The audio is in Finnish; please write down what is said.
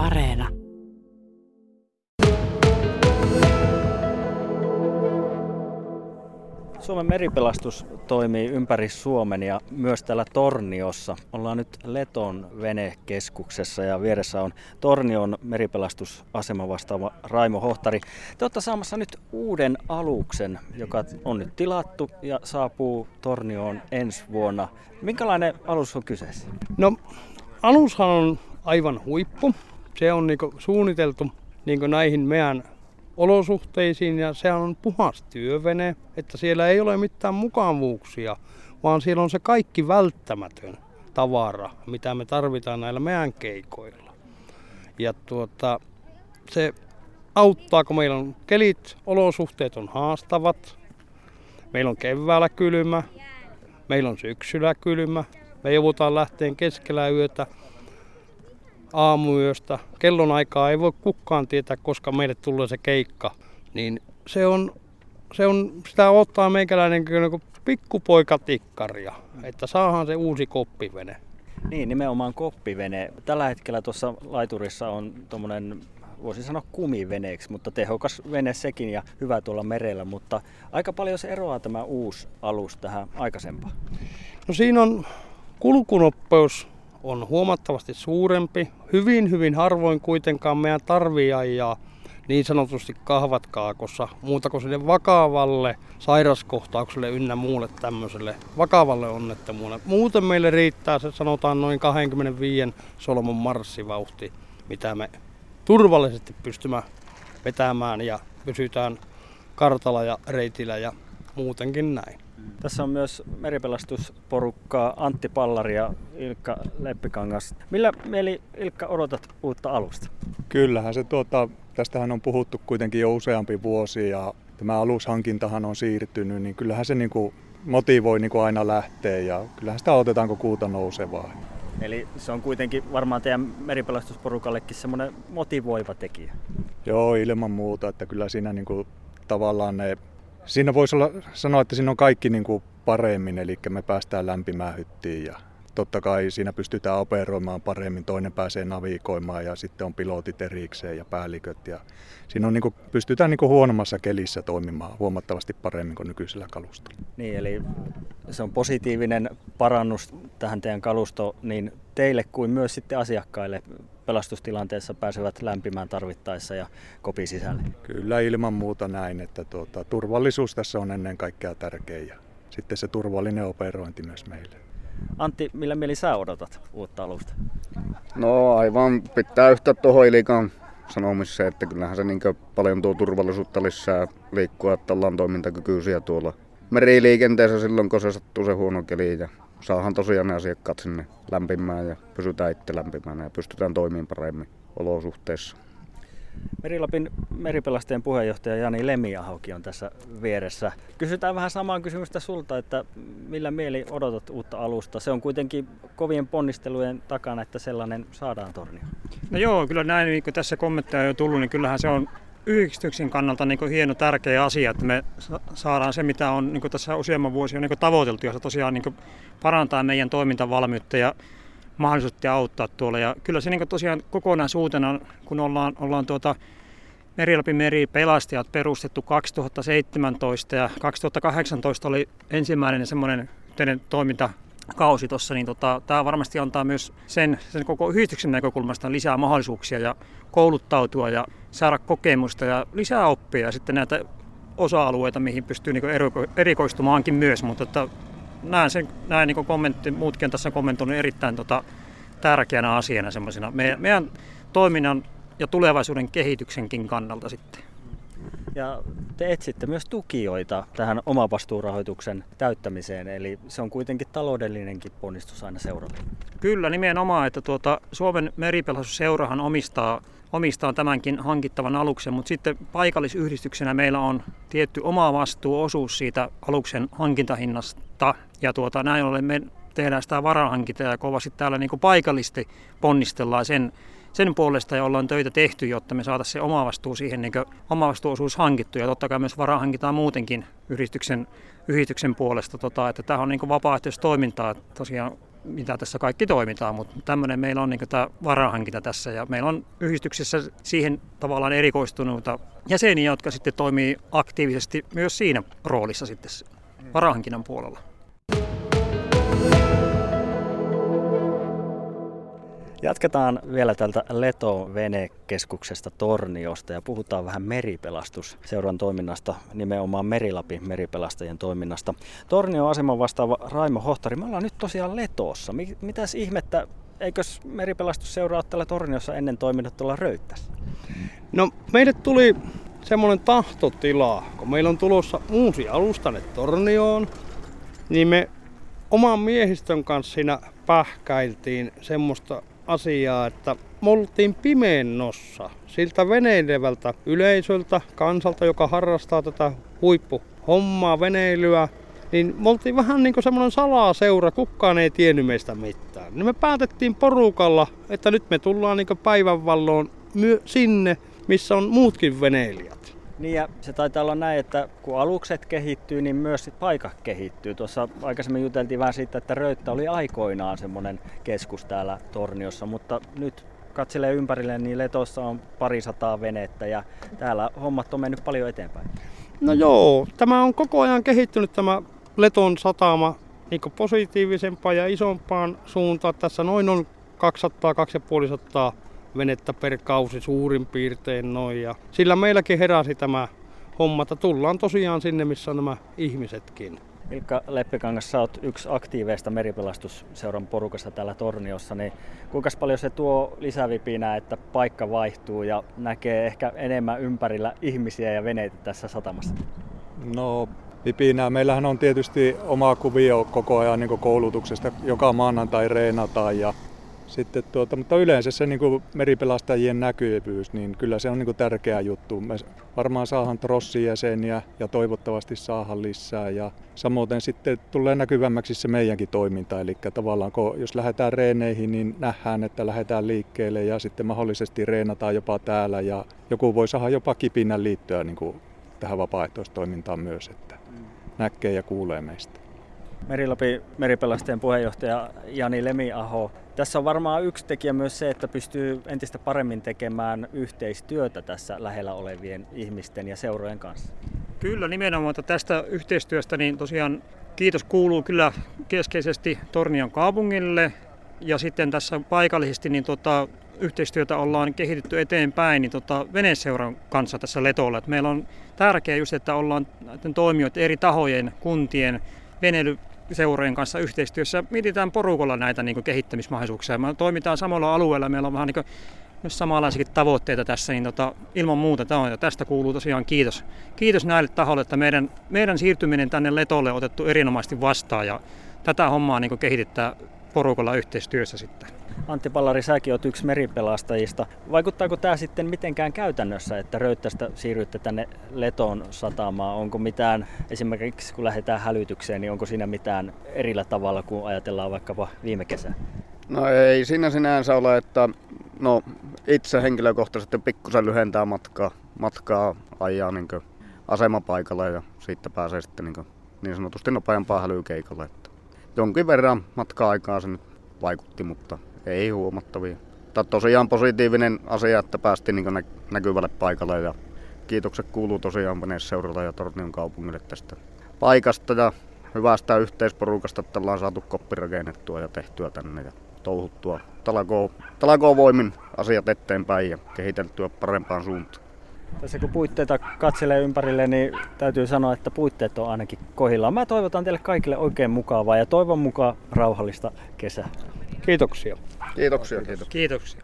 Areena. Suomen meripelastus toimii ympäri Suomen ja myös täällä Torniossa. Ollaan nyt Leton venekeskuksessa ja vieressä on Tornion meripelastusasema vastaava Raimo Hohtari. Te olette saamassa nyt uuden aluksen, joka on nyt tilattu ja saapuu Tornioon ensi vuonna. Minkälainen alus on kyseessä? No, alushan on aivan huippu. Se on niinku suunniteltu niinku näihin meidän olosuhteisiin ja se on puhas työvene, että siellä ei ole mitään mukavuuksia, vaan siellä on se kaikki välttämätön tavara, mitä me tarvitaan näillä meidän keikoilla. Ja tuota, se auttaa, kun meillä on kelit, olosuhteet on haastavat, meillä on keväällä kylmä, meillä on syksyllä kylmä, me joudutaan lähteen keskellä yötä aamuyöstä. Kellon aikaa ei voi kukaan tietää, koska meille tulee se keikka. Niin se on, se on sitä ottaa meikäläinen niin pikkupoikatikkaria, että saahan se uusi koppivene. Niin, nimenomaan koppivene. Tällä hetkellä tuossa laiturissa on tuommoinen voisin sanoa kumiveneeksi, mutta tehokas vene sekin ja hyvä tuolla merellä, mutta aika paljon se eroaa tämä uusi alus tähän aikaisempaan. No siinä on kulkunoppeus on huomattavasti suurempi. Hyvin, hyvin harvoin kuitenkaan meidän tarvii ajaa niin sanotusti kahvat kaakossa, muuta kuin sille vakavalle sairaskohtaukselle ynnä muulle tämmöiselle vakavalle onnettomuudelle. Muuten meille riittää se sanotaan noin 25 solmon marssivauhti, mitä me turvallisesti pystymme vetämään ja pysytään kartalla ja reitillä ja muutenkin näin. Tässä on myös meripelastusporukkaa Antti Pallari ja Ilkka Leppikangas. Millä mieli Ilkka odotat uutta alusta? Kyllähän se tuota, tästähän on puhuttu kuitenkin jo useampi vuosi ja tämä alushankintahan on siirtynyt, niin kyllähän se niin kuin motivoi niin kuin aina lähteä ja kyllähän sitä otetaan, kun kuuta nousevaa. Eli se on kuitenkin varmaan teidän meripelastusporukallekin semmoinen motivoiva tekijä. Joo, ilman muuta, että kyllä siinä niin kuin tavallaan ne Siinä voisi olla, sanoa, että siinä on kaikki niin kuin paremmin, eli me päästään lämpimään hyttiin ja totta kai siinä pystytään operoimaan paremmin, toinen pääsee navigoimaan ja sitten on pilotit erikseen ja päälliköt. Ja siinä on, niin kuin, pystytään niin kuin huonommassa kelissä toimimaan huomattavasti paremmin kuin nykyisellä kalustolla. Niin, eli se on positiivinen parannus tähän teidän kalustoon niin teille kuin myös sitten asiakkaille pelastustilanteessa pääsevät lämpimään tarvittaessa ja kopi sisälle. Kyllä ilman muuta näin, että tuota, turvallisuus tässä on ennen kaikkea tärkeä ja sitten se turvallinen operointi myös meille. Antti, millä mieli sä odotat uutta alusta? No aivan pitää yhtä tuohon Ilikan sanomiseen, että kyllähän se niin paljon tuo turvallisuutta lisää liikkua, että ollaan toimintakykyisiä tuolla meriliikenteessä silloin, kun se sattuu se huono keli ja saahan tosiaan ne asiakkaat sinne lämpimään ja pysytään itse lämpimään ja pystytään toimimaan paremmin olosuhteissa. Merilapin meripelastajien puheenjohtaja Jani Lemiahoki on tässä vieressä. Kysytään vähän samaa kysymystä sulta, että millä mieli odotat uutta alusta? Se on kuitenkin kovien ponnistelujen takana, että sellainen saadaan tornio. No joo, kyllä näin, niin kuin tässä kommentteja on jo tullut, niin kyllähän se on yhdistyksen kannalta niin kuin hieno tärkeä asia, että me saadaan se, mitä on niin kuin tässä useamman vuosi on niin tavoiteltu, ja se tosiaan niin kuin parantaa meidän toimintavalmiutta ja mahdollisuutta auttaa tuolla. Ja kyllä se niin kuin tosiaan kokonaisuutena, kun ollaan, ollaan tuota, Merilapin meri pelastajat perustettu 2017 ja 2018 oli ensimmäinen semmoinen toiminta kausi tuossa, niin tota, tämä varmasti antaa myös sen, sen koko yhdistyksen näkökulmasta lisää mahdollisuuksia ja kouluttautua ja saada kokemusta ja lisää oppia ja sitten näitä osa-alueita, mihin pystyy niin erikoistumaankin myös, mutta että näen sen, näin niin kommentti, muutkin on tässä kommentoinut erittäin tota, tärkeänä asiana semmoisena meidän, meidän toiminnan ja tulevaisuuden kehityksenkin kannalta sitten. Ja te etsitte myös tukijoita tähän omavastuurahoituksen täyttämiseen, eli se on kuitenkin taloudellinenkin ponnistus aina seurata. Kyllä, nimenomaan, että tuota, Suomen meripelastusseurahan omistaa, omistaa tämänkin hankittavan aluksen, mutta sitten paikallisyhdistyksenä meillä on tietty oma vastuuosuus siitä aluksen hankintahinnasta, ja tuota, näin ollen me tehdään sitä varahankintaa ja kovasti täällä niin paikallisesti ponnistellaan sen sen puolesta ja ollaan töitä tehty, jotta me saataisiin se omavastuu siihen niin omavastuuosuus hankittu ja totta kai myös varaa hankitaan muutenkin yhdistyksen, yhdistyksen puolesta. Tota, että tämä on niin vapaaehtoista toimintaa. Tosiaan mitä tässä kaikki toimitaan, mutta tämmöinen meillä on niin tämä varahankinta tässä ja meillä on yhdistyksessä siihen tavallaan erikoistuneita jäseniä, jotka sitten toimii aktiivisesti myös siinä roolissa sitten varahankinnan puolella. Jatketaan vielä tältä Leto venekeskuksesta Torniosta ja puhutaan vähän meripelastusseuran toiminnasta, nimenomaan Merilapin meripelastajien toiminnasta. Tornio aseman vastaava Raimo Hohtari, me ollaan nyt tosiaan Letoossa. Mitäs ihmettä, eikös meripelastusseura ole täällä Torniossa ennen toiminut tuolla Röyttässä? No meille tuli semmoinen tahtotila, kun meillä on tulossa uusi alus tänne Tornioon, niin me oman miehistön kanssa siinä pähkäiltiin semmoista asiaa, että me oltiin pimennossa siltä veneilevältä yleisöltä, kansalta, joka harrastaa tätä huippuhommaa, veneilyä, niin me oltiin vähän niin kuin semmoinen salaseura, kukaan ei tiennyt meistä mitään. Niin me päätettiin porukalla, että nyt me tullaan niin päivänvalloon sinne, missä on muutkin veneilijät. Niin ja se taitaa olla näin, että kun alukset kehittyy, niin myös sit paikka kehittyy. Tuossa aikaisemmin juteltiin vähän siitä, että Röyttä oli aikoinaan semmoinen keskus täällä Torniossa, mutta nyt katselee ympärille, niin Letossa on parisataa venettä ja täällä hommat on mennyt paljon eteenpäin. No joo, tämä on koko ajan kehittynyt tämä Leton satama niin positiivisempaan ja isompaan suuntaan. Tässä noin on 200-250 venettä per kausi suurin piirtein noin. Ja sillä meilläkin heräsi tämä homma, että tullaan tosiaan sinne, missä on nämä ihmisetkin. Ilkka Leppikangas, sä oot yksi aktiiveista meripelastusseuran porukasta täällä Torniossa, niin kuinka paljon se tuo lisävipinää, että paikka vaihtuu ja näkee ehkä enemmän ympärillä ihmisiä ja veneitä tässä satamassa? No vipinää. Meillähän on tietysti oma kuvio koko ajan niin koulutuksesta. Joka maanantai reenataan ja sitten tuota, mutta yleensä se niin kuin meripelastajien näkyvyys, niin kyllä se on niin kuin tärkeä juttu. Me varmaan saahan trossin jäseniä ja toivottavasti saahan lisää. Ja samoin sitten tulee näkyvämmäksi se meidänkin toiminta. Eli tavallaan kun, jos lähdetään reeneihin, niin nähdään, että lähdetään liikkeelle ja sitten mahdollisesti reenataan jopa täällä. Ja joku voi saada jopa kipinän liittyä niin kuin tähän vapaaehtoistoimintaan myös, että näkee ja kuulee meistä. Merilapi meripelastajien puheenjohtaja Jani Lemiaho. Tässä on varmaan yksi tekijä myös se, että pystyy entistä paremmin tekemään yhteistyötä tässä lähellä olevien ihmisten ja seurojen kanssa. Kyllä, nimenomaan tästä yhteistyöstä niin tosiaan kiitos kuuluu kyllä keskeisesti Tornion kaupungille ja sitten tässä paikallisesti niin tota, yhteistyötä ollaan kehitetty eteenpäin niin tota, veneseuran kanssa tässä Letolla. Et meillä on tärkeää just, että ollaan toimijoiden eri tahojen, kuntien, seurojen kanssa yhteistyössä. Mietitään porukalla näitä niin kehittämismahdollisuuksia. Me toimitaan samalla alueella, meillä on vähän niin myös samanlaisia tavoitteita tässä, niin tota, ilman muuta tämä on, ja tästä kuuluu tosiaan kiitos, kiitos näille tahoille, että meidän, meidän siirtyminen tänne Letolle on otettu erinomaisesti vastaan, ja tätä hommaa niin kehitetään porukalla yhteistyössä sitten. Antti Pallari, säkin olet yksi meripelastajista. Vaikuttaako tämä sitten mitenkään käytännössä, että Röyttästä siirrytte tänne Letoon satamaan? Onko mitään, esimerkiksi kun lähdetään hälytykseen, niin onko siinä mitään erillä tavalla, kuin ajatellaan vaikkapa viime kesä? No ei siinä sinänsä ole, että no, itse henkilökohtaisesti pikkusen lyhentää matkaa, matkaa ajaa niin asemapaikalla ja siitä pääsee sitten niin, niin sanotusti nopeampaa hälykeikalle. Että jonkin verran matka-aikaa se nyt vaikutti, mutta ei huomattavia. Tämä tosiaan positiivinen asia, että päästiin niin näkyvälle paikalle ja kiitokset kuuluu tosiaan veneseuralle ja Tornion kaupungille tästä paikasta ja hyvästä yhteisporukasta, että ollaan saatu koppi rakennettua ja tehtyä tänne ja touhuttua talakoo voimin asiat eteenpäin ja kehiteltyä parempaan suuntaan. Tässä kun puitteita katselee ympärille, niin täytyy sanoa, että puitteet on ainakin kohillaan. Mä toivotan teille kaikille oikein mukavaa ja toivon mukaan rauhallista kesää. Kiitoksia. Kiitoksia. Kiitoksia. Kiitoksia.